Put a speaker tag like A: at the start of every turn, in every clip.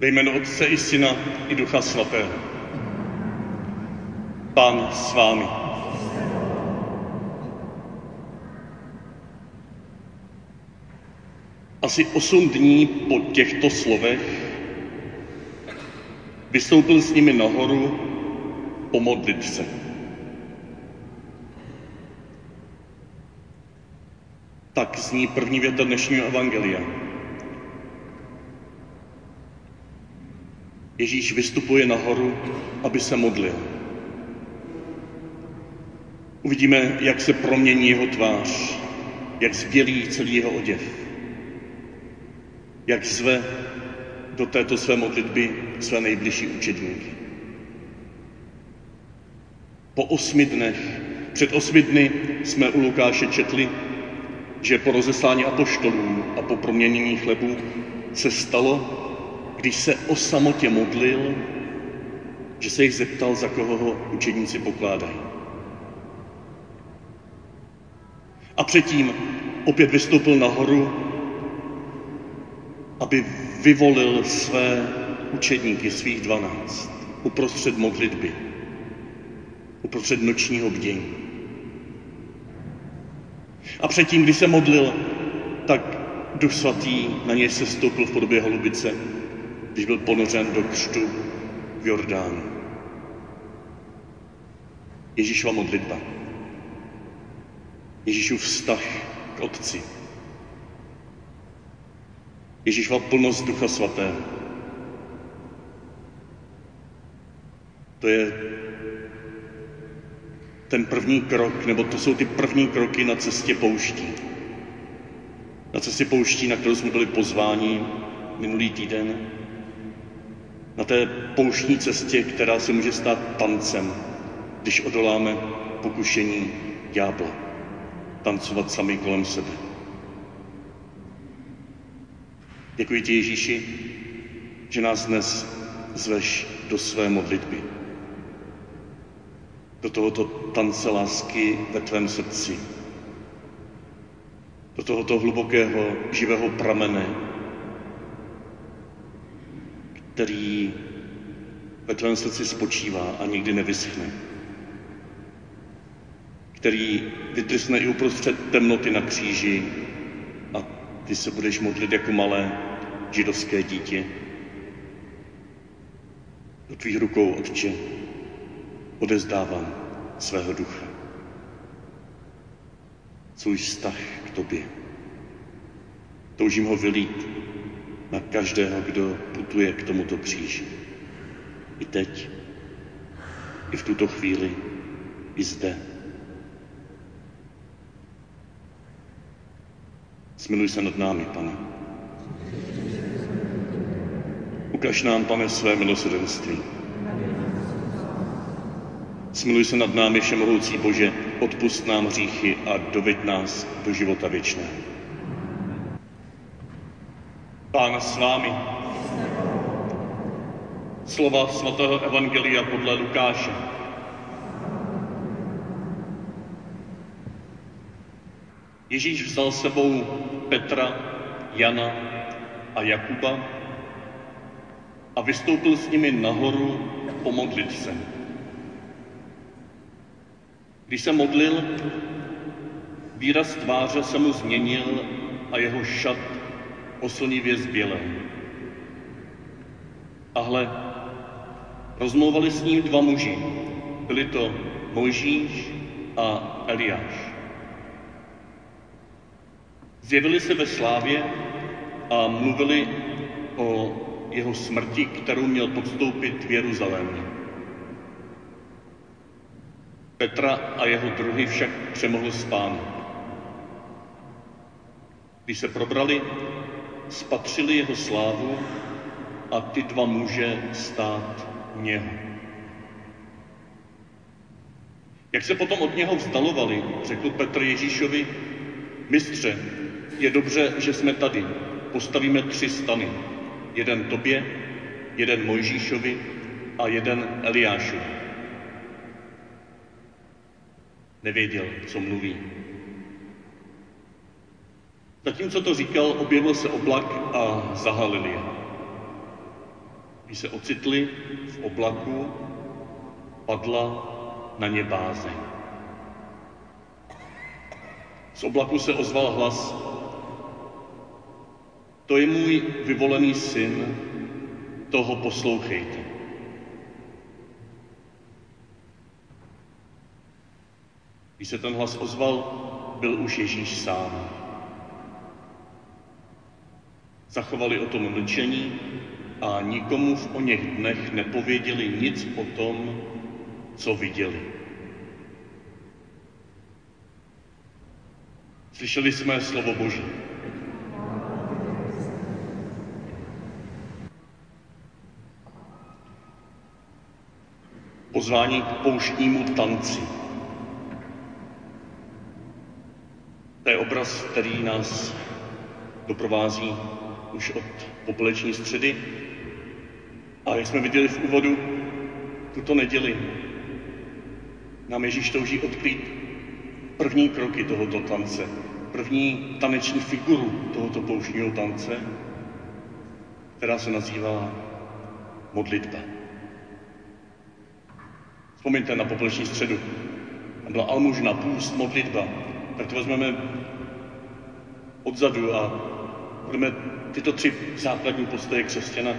A: Ve jménu Otce i Syna i Ducha Svatého. Pán s vámi. Asi osm dní po těchto slovech vystoupil s nimi nahoru pomodlit se. Tak zní první věta dnešního evangelia. Ježíš vystupuje nahoru, aby se modlil. Uvidíme, jak se promění jeho tvář, jak zbělí celý jeho oděv, jak zve do této své modlitby své nejbližší učedníky. Po osmi dnech, před osmi dny jsme u Lukáše četli, že po rozeslání apoštolů a po proměnění chlebu se stalo, když se o samotě modlil, že se jich zeptal, za koho ho učedníci pokládají. A předtím opět vystoupil nahoru, aby vyvolil své učedníky, svých dvanáct, uprostřed modlitby, uprostřed nočního bdění. A předtím, když se modlil, tak Duch Svatý na něj se stoupil v podobě holubice, když byl ponořen do křtu v Jordánu. Ježíšova modlitba. Ježíšův vztah k Otci. Ježíšova plnost Ducha Svatého. To je ten první krok, nebo to jsou ty první kroky na cestě pouští. Na cestě pouští, na kterou jsme byli pozváni minulý týden. Na té pouštní cestě, která se může stát tancem, když odoláme pokušení ďábla. Tancovat sami kolem sebe. Děkuji ti, Ježíši, že nás dnes zveš do své modlitby. Do tohoto tance lásky ve tvém srdci. Do tohoto hlubokého živého pramene, který ve tvém srdci spočívá a nikdy nevyschne. Který vytrysne i uprostřed temnoty na kříži a ty se budeš modlit jako malé židovské dítě. Do tvých rukou, Otče, odezdávám svého ducha. Svůj vztah k tobě. Toužím ho vylít na každého, kdo putuje k tomuto kříži. I teď, i v tuto chvíli, i zde. Smiluj se nad námi, pane. Ukaž nám, pane, své milosrdenství. Smiluj se nad námi, všemohoucí Bože, odpust nám hříchy a doveď nás do života věčného. Pán s vámi. Slova svatého Evangelia podle Lukáše. Ježíš vzal sebou Petra, Jana a Jakuba a vystoupil s nimi nahoru pomodlit se. Když se modlil, výraz tváře se mu změnil a jeho šat oslnivě zbělel. A hle, rozmlouvali s ním dva muži. Byli to Mojžíš a Eliáš. Zjevili se ve slávě a mluvili o jeho smrti, kterou měl podstoupit v Jeruzalémě. Petra a jeho druhy však přemohl spánek. Když se probrali, spatřili jeho slávu a ty dva muže stát něho. Jak se potom od něho vzdalovali, řekl Petr Ježíšovi, mistře, je dobře, že jsme tady. Postavíme tři stany. Jeden tobě, jeden Mojžíšovi a jeden Eliášovi. Nevěděl, co mluví. Zatímco to říkal, objevil se oblak a zahalil je. Když se ocitli v oblaku, padla na ně bázeň. Z oblaku se ozval hlas, to je můj vyvolený syn, toho poslouchejte. Když se ten hlas ozval, byl už Ježíš sám. Zachovali o tom mlčení a nikomu v o něch dnech nepověděli nic o tom, co viděli. Slyšeli jsme slovo Boží. Pozvání k pouštnímu tanci. To je obraz, který nás doprovází už od popoleční středy. A jak jsme viděli v úvodu, tuto neděli nám Ježíš touží odkrýt první kroky tohoto tance, první taneční figuru tohoto pouštního tance, která se nazývá modlitba. Vzpomeňte na popoleční středu. Tam byla almužna, půst, modlitba. Tak to vezmeme odzadu a budeme tyto tři základní postoje křesťana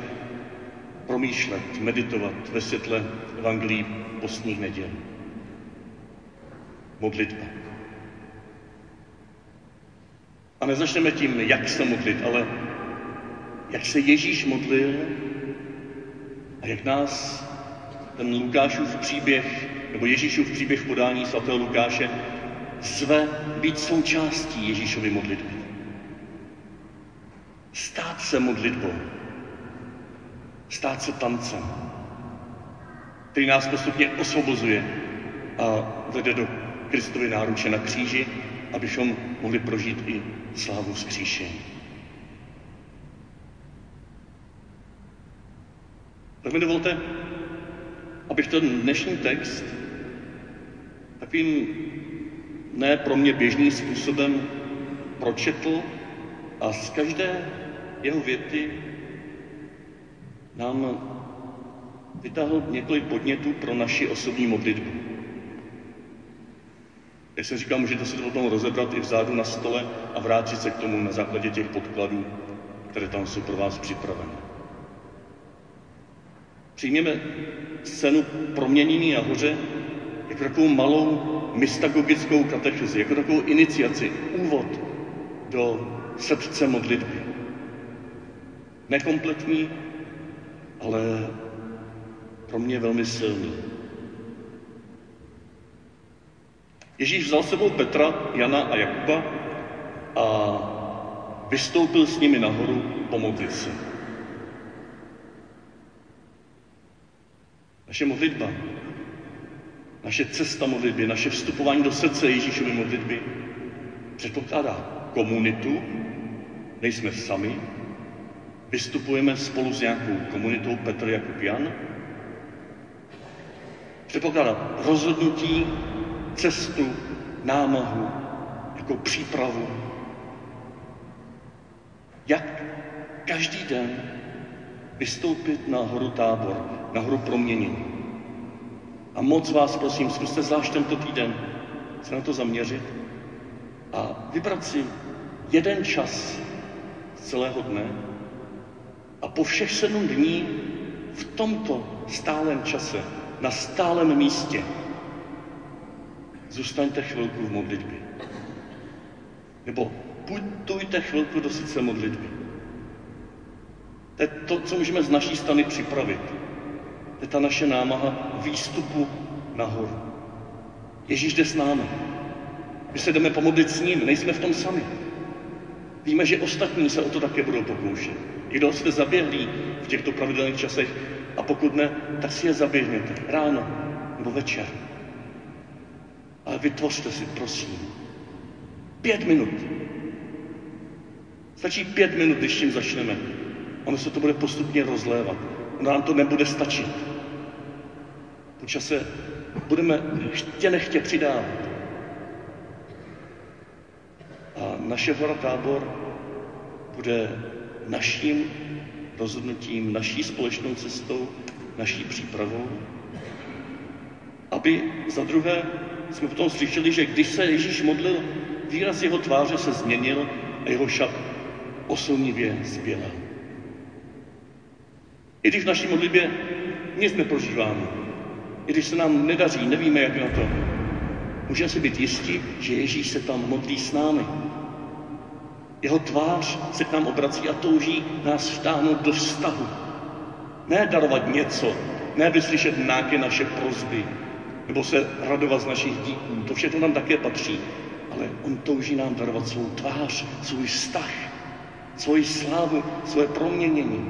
A: promýšlet, meditovat ve světle evangelií postních neděl. Modlitba. A nezačneme tím, jak se modlit, ale jak se Ježíš modlil a jak nás ten Lukášův příběh, nebo Ježíšův příběh v podání svatého Lukáše zve být součástí Ježíšovy modlitby. Stát se modlitbou. Stát se tancem, který nás postupně osvobozuje a vede do Kristovy náruče na kříži, abychom mohli prožít i slávu vzkříšení. Tak mi dovolte, abych ten dnešní text takovým ne pro mě běžným způsobem pročetl a z každé jeho věty nám vytáhl několik podnětů pro naši osobní modlitbu. Jak jsem říkal, můžete se to potom rozebrat i vzadu na stole a vrátit se k tomu na základě těch podkladů, které tam jsou pro vás připraveny. Přijměme scénu proměnění nahoře jako takovou malou mystagogickou katechezi, jako takovou iniciaci, úvod do srdce modlitby. Nekompletní, ale pro mě velmi silný. Ježíš vzal sebou Petra, Jana a Jakuba a vystoupil s nimi nahoru pomodlit se. Naše modlitba, naše cesta modlitby, naše vstupování do srdce Ježíšovy modlitby předpokládá komunitu, nejsme sami, vystupujeme spolu s nějakou komunitou Petr Jakub Jan, předpokládá rozhodnutí, cestu, námahu, jako přípravu. Jak každý den vystoupit na horu tábor, na horu proměnění. A moc vás prosím, zkuste zvlášť tento týden se na to zaměřit a vybrat si jeden čas z celého dne po všech sedm dní v tomto stálem čase, na stálem místě, zůstaňte chvilku v modlitbě. Nebo půjďte chvilku do sice modlitby. To je to, co můžeme z naší strany připravit. To je ta naše námaha výstupu nahoru. Ježíš jde s námi. My se jdeme pomodlit s ním, nejsme v tom sami. Víme, že ostatní se o to také budou pokoušet. I kdo jste zaběhlí v těchto pravidelných časech a pokud ne, tak si je zaběhněte ráno nebo večer. Ale vytvořte si, prosím, pět minut. Stačí pět minut, když tím začneme. Ono se to bude postupně rozlévat. Ono nám to nebude stačit. Po čase budeme chtě nechtě přidávat. A naše hora tábor bude naším rozhodnutím, naší společnou cestou, naší přípravou. Aby za druhé jsme potom slyšeli, že když se Ježíš modlil, výraz jeho tváře se změnil a jeho šat oslnivě zbělel. I když v naší modlitbě nic neprožíváme, i když se nám nedaří, nevíme, jak na to, můžeme si být jistí, že Ježíš se tam modlí s námi. Jeho tvář se k nám obrací a touží nás vtáhnout do vztahu. Ne darovat něco, ne vyslyšet nějaké naše prozby, nebo se radovat z našich díků. To všechno nám také patří. Ale on touží nám darovat svou tvář, svůj vztah, svoji slávu, svoje proměnění.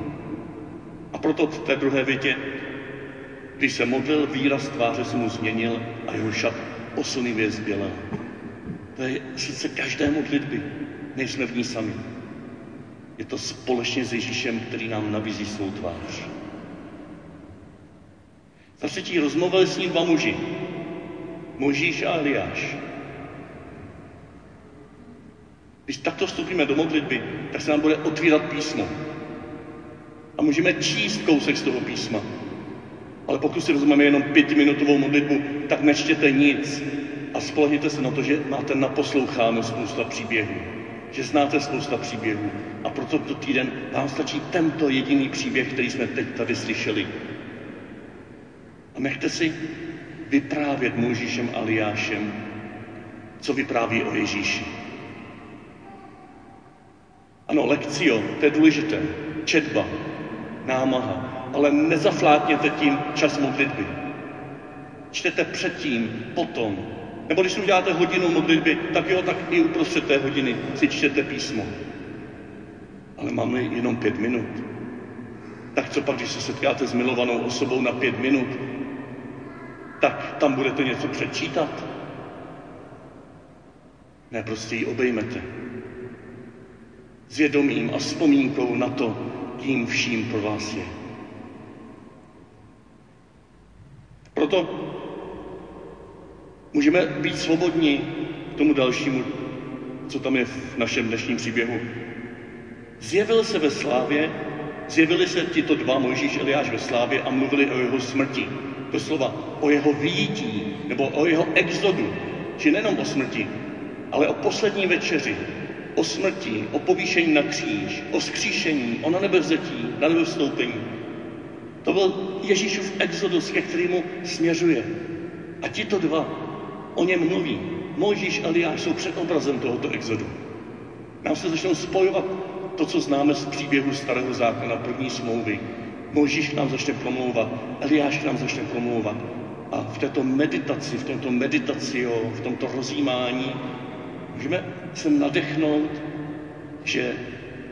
A: A proto v té druhé větě, když se modlil, výraz tváře se mu změnil a jeho šat osunivě zbělel. To je sice každé modlitby, nejsme v ní sami. Je to společně s Ježíšem, který nám nabízí svou tvář. Za třetí rozmluvili s ním dva muži. Možíš a Eliáš. Když takto vstupíme do modlitby, tak se nám bude otvírat písmo. A můžeme číst kousek z toho písma. Ale pokud si rozumíme jenom pětiminutovou modlitbu, tak nečtěte nic a spolehněte se na to, že máte naposloucháno spousta příběhů. Že znáte spousta příběhů. A proto to týden vám stačí tento jediný příběh, který jsme teď tady slyšeli. A nechte si vyprávět Mojžíšem a Liášem, co vypráví o Ježíši. Ano, lekcio, to je důležité. Četba, námaha, ale nezaflátněte tím čas modlitby. Čtete předtím, potom. Nebo když uděláte hodinu modlitby, tak jo, tak i uprostřed té hodiny si čtěte písmo. Ale máme jenom pět minut. Tak co pak, když se setkáte s milovanou osobou na pět minut, tak tam budete něco přečítat? Ne, prostě ji obejmete. S vědomím a vzpomínkou na to, kým vším pro vás je. Proto můžeme být svobodní k tomu dalšímu, co tam je v našem dnešním příběhu. Zjevil se ve slávě, zjevili se tito dva, Mojžíš Eliáš ve slávě a mluvili o jeho smrti doslova o jeho výjití nebo o jeho exodu, či nejenom o smrti, ale o poslední večeři, o smrti, o povýšení na kříž, o skříšení, o na nebevzetí, na nebevstoupení. To byl Ježíšův exodus, ke kterému směřuje. A tito dva o něm mluví. Mojžíš a Eliáš jsou předobrazem tohoto exodu. Nám se začnou spojovat to, co známe z příběhu Starého zákona, první smlouvy, Možíš nám začne promlouvat, Eliáš nám začne promlouvat. A v této meditaci, v tomto meditaci, v tomto rozjímání, můžeme se nadechnout, že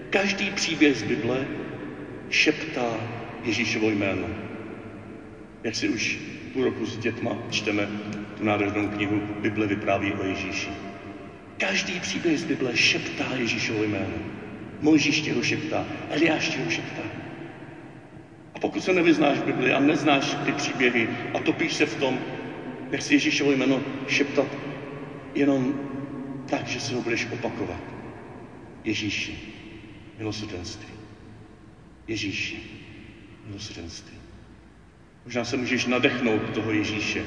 A: každý příběh z Bible šeptá Ježíšovo jméno. Jak si už půl roku s dětma čteme tu nádhernou knihu Bible vypráví o Ježíši. Každý příběh z Bible šeptá Ježíšovo jméno. Mojžíš tě ho šeptá, Eliáš tě ho šeptá. Pokud se nevyznáš v Bibli a neznáš ty příběhy a topíš se v tom, nech si Ježíšovo jméno šeptat jenom tak, že si ho budeš opakovat. Ježíši, milosrdenství. Ježíši, milosrdenství. Možná se můžeš nadechnout toho Ježíše,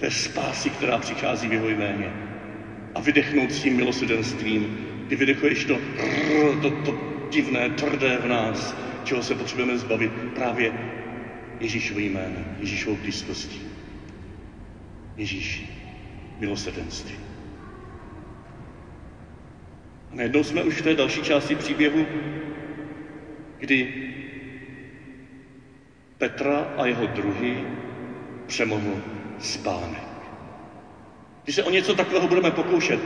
A: té spásy, která přichází v jeho jméně a vydechnout s tím milosrdenstvím. Ty vydechuješ to, to, to divné, tvrdé v nás, čeho se potřebujeme zbavit právě Ježíšovým jménem, Ježíšovou blízkostí. Ježíši, milosrdenství. A najednou jsme už v té další části příběhu, kdy Petra a jeho druhy přemohl spánek. Když se o něco takového budeme pokoušet,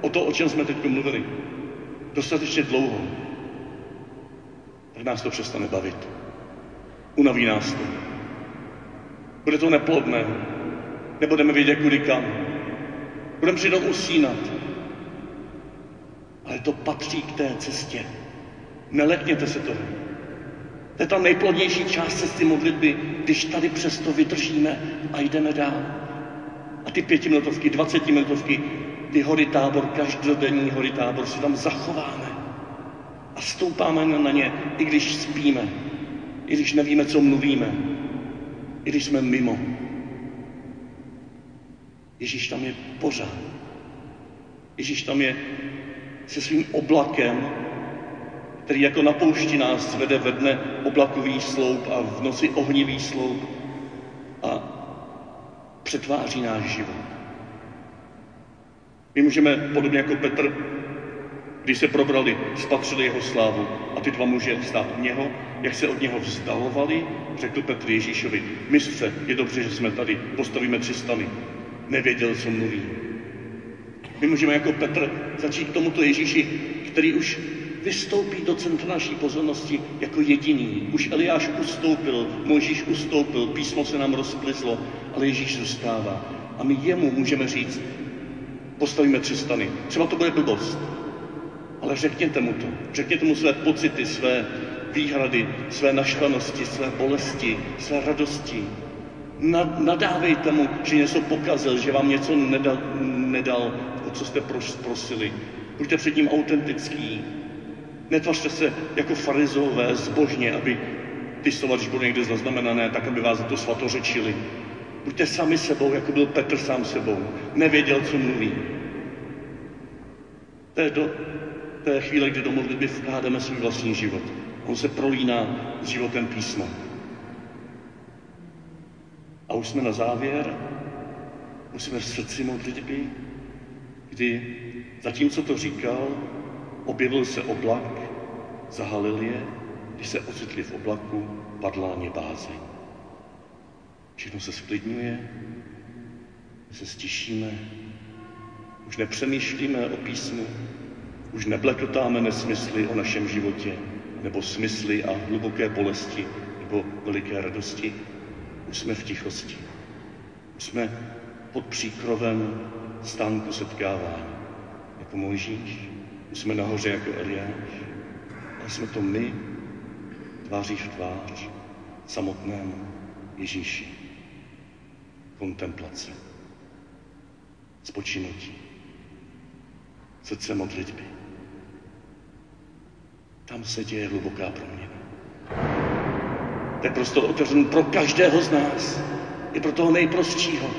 A: o to, o čem jsme teď mluvili, dostatečně dlouho, tak nás to přestane bavit. Unaví nás to. Bude to neplodné. Nebudeme vědět, kudy kam. Budeme přitom usínat. Ale to patří k té cestě. Nelekněte se toho. To je ta nejplodnější část cesty modlitby, když tady přesto vydržíme a jdeme dál. A ty pětiminutovky, dvacetiminutovky, ty hory tábor, každodenní hory tábor si tam zachováme a stoupáme na ně, i když spíme, i když nevíme, co mluvíme, i když jsme mimo. Ježíš tam je pořád. Ježíš tam je se svým oblakem, který jako na poušti nás vede ve dne oblakový sloup a v noci ohnivý sloup a přetváří náš život. My můžeme, podobně jako Petr, když se probrali, spatřili jeho slávu a ty dva muže stát u něho, jak se od něho vzdalovali, řekl Petr Ježíšovi, mistře, je dobře, že jsme tady, postavíme tři stany. Nevěděl, co mluví. My můžeme jako Petr začít k tomuto Ježíši, který už vystoupí do centra naší pozornosti jako jediný. Už Eliáš ustoupil, Mojžíš ustoupil, písmo se nám rozplizlo, ale Ježíš zůstává. A my jemu můžeme říct, postavíme tři stany. Třeba to bude blbost, ale řekněte mu to. Řekněte mu své pocity, své výhrady, své naštvanosti, své bolesti, své radosti. Nadávejte mu, že něco pokazil, že vám něco nedal, nedal o co jste prosili. Buďte před ním autentický. Netvařte se jako farizové zbožně, aby ty slova, když budou někde zaznamenané, tak aby vás za to svatořečili. Buďte sami sebou, jako byl Petr sám sebou. Nevěděl, co mluví. To je, do, to je chvíle, kdy do modlitby vkládáme svůj vlastní život. On se prolíná s životem písma. A už jsme na závěr, jsme v srdci modlitby, kdy zatímco to říkal, objevil se oblak, zahalil je, když se ocitli v oblaku, padla ně bázeň. Všechno se sklidňuje, se stišíme, už nepřemýšlíme o písmu, už neblekotáme nesmysly o našem životě, nebo smysly a hluboké bolesti, nebo veliké radosti. Už jsme v tichosti. Už jsme pod příkrovem stánku setkávání. Jako Mojžíš, jsme nahoře jako Eliáš, ale jsme to my, tváří v tvář, samotnému Ježíši. Kontemplace. Spočinutí. Srdce modlitby. Tam se děje hluboká proměna. To je prostor otevřený pro každého z nás. I pro toho nejprostšího.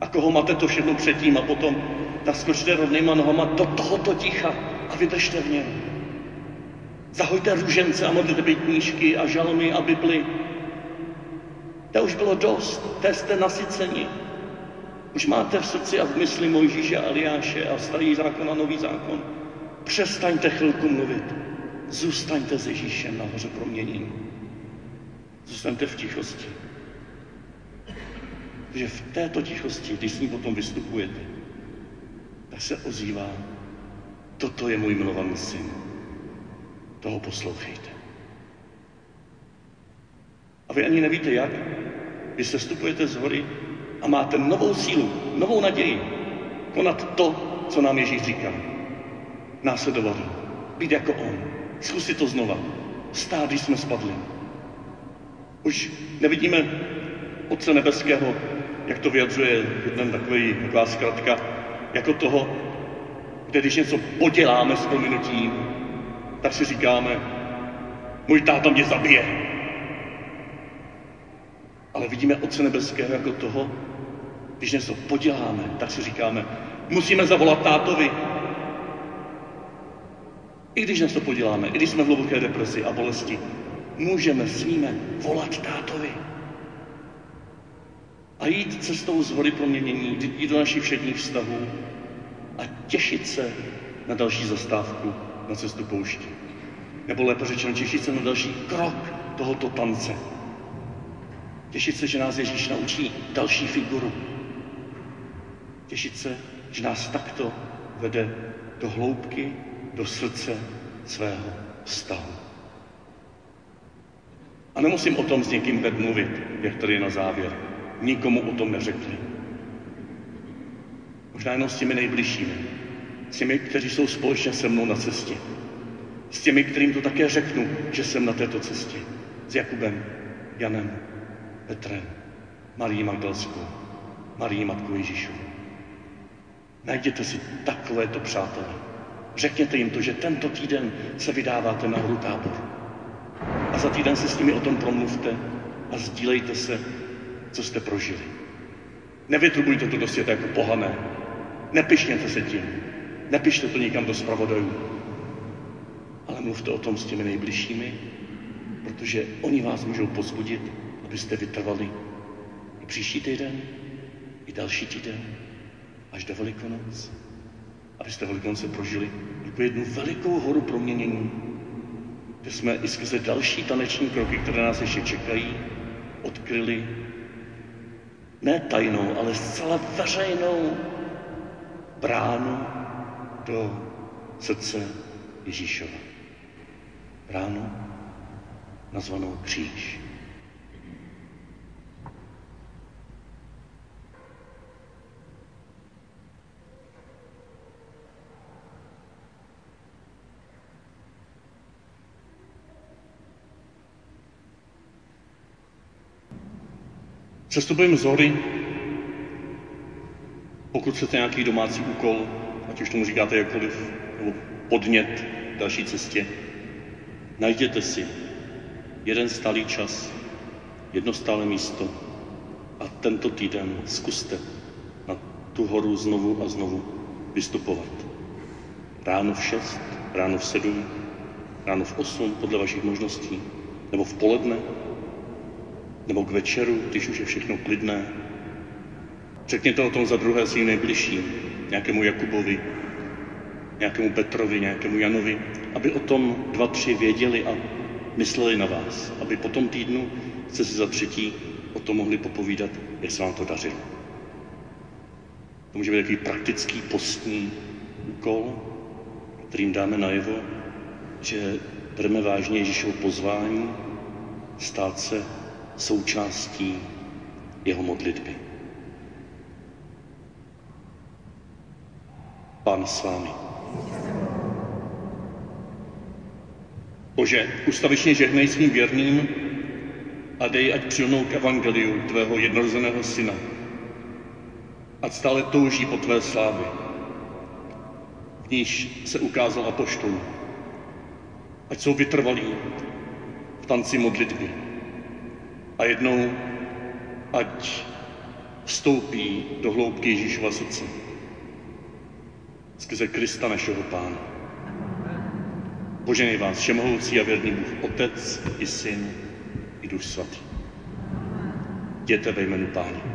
A: A koho máte to všechno předtím a potom tak skočte rovnýma nohama do tohoto ticha a vydržte v něm. Zahojte růžence a modlitby knížky a žalmy a Bibli. To už bylo dost, to jste nasyceni. Už máte v srdci a v mysli Mojžíše Eliáše a starý zákon a nový zákon. Přestaňte chvilku mluvit. Zůstaňte s Ježíšem nahoře proměnění. Zůstaňte v tichosti. Protože v této tichosti, když s ním potom vystupujete, tak se ozývá, toto je můj milovaný syn. Toho poslouchejte. A vy ani nevíte jak. Vy se vstupujete z hory a máte novou sílu, novou naději konat to, co nám Ježíš říká. Následovat ho. Být jako on. Zkusit to znova. Stát, když jsme spadli. Už nevidíme Otce Nebeského, jak to vyjadřuje jeden takový, taková zkratka, jako toho, kde když něco poděláme s prominutím, tak si říkáme, můj táta mě zabije. Ale vidíme Otce Nebeského jako toho, když něco poděláme, tak si říkáme, musíme zavolat tátovi. I když něco poděláme, i když jsme v hluboké depresi a bolesti, můžeme, smíme volat tátovi. A jít cestou z hory proměnění, jít do našich všedních vztahů a těšit se na další zastávku na cestu poušti. Nebo lépe řečeno, těšit se na další krok tohoto tance. Těšit se, že nás Ježíš naučí další figuru, Těšit se, že nás takto vede do hloubky, do srdce svého vztahu. A nemusím o tom s někým hned mluvit, jak tady je na závěr. Nikomu o tom neřekli. Možná jenom s těmi nejbližšími. S těmi, kteří jsou společně se mnou na cestě. S těmi, kterým to také řeknu, že jsem na této cestě. S Jakubem, Janem, Petrem, Marí Magdalskou, Marí Matkou Ježíšovou. Najděte si takovéto přátelé. Řekněte jim to, že tento týden se vydáváte na hru tábor. A za týden se s nimi o tom promluvte a sdílejte se, co jste prožili. Nevytrubujte to do světa jako pohané. Nepišněte se tím. Nepište to nikam do zpravodajů. Ale mluvte o tom s těmi nejbližšími, protože oni vás můžou pozbudit, abyste vytrvali i příští týden, i další týden, až do Velikonoc. Abyste Velikonoce prožili jako jednu velikou horu proměnění, kde jsme i skrze další taneční kroky, které nás ještě čekají, odkryli ne tajnou, ale zcela veřejnou bránu do srdce Ježíšova. Bránu nazvanou kříž. Přestupujeme z hory, pokud chcete nějaký domácí úkol, ať už tomu říkáte jakkoliv, nebo podnět k další cestě, najděte si jeden stálý čas, jedno stále místo a tento týden zkuste na tu horu znovu a znovu vystupovat. Ráno v šest, ráno v sedm, ráno v osm, podle vašich možností, nebo v poledne, nebo k večeru, když už je všechno klidné. Řekněte o tom za druhé svým nejbližším, nějakému Jakubovi, nějakému Petrovi, nějakému Janovi, aby o tom dva, tři věděli a mysleli na vás, aby po tom týdnu se si za třetí o tom mohli popovídat, jak se vám to dařilo. To může být takový praktický postní úkol, kterým dáme najevo, že bereme vážně Ježíšovo pozvání stát se součástí jeho modlitby. Pán s vámi. Bože, ustavičně žehnej svým věrným a dej, ať přilnou k evangeliu tvého jednorozeného syna. Ať stále touží po tvé slávy, v níž se ukázal apoštol. Ať jsou vytrvalí v tanci modlitby, a jednou ať vstoupí do hloubky Ježíšova srdce skrze Krista našeho Pána. Poženej vás všemohoucí a věrný Bůh, Otec i Syn i Duch Svatý. Jděte ve jménu Páně.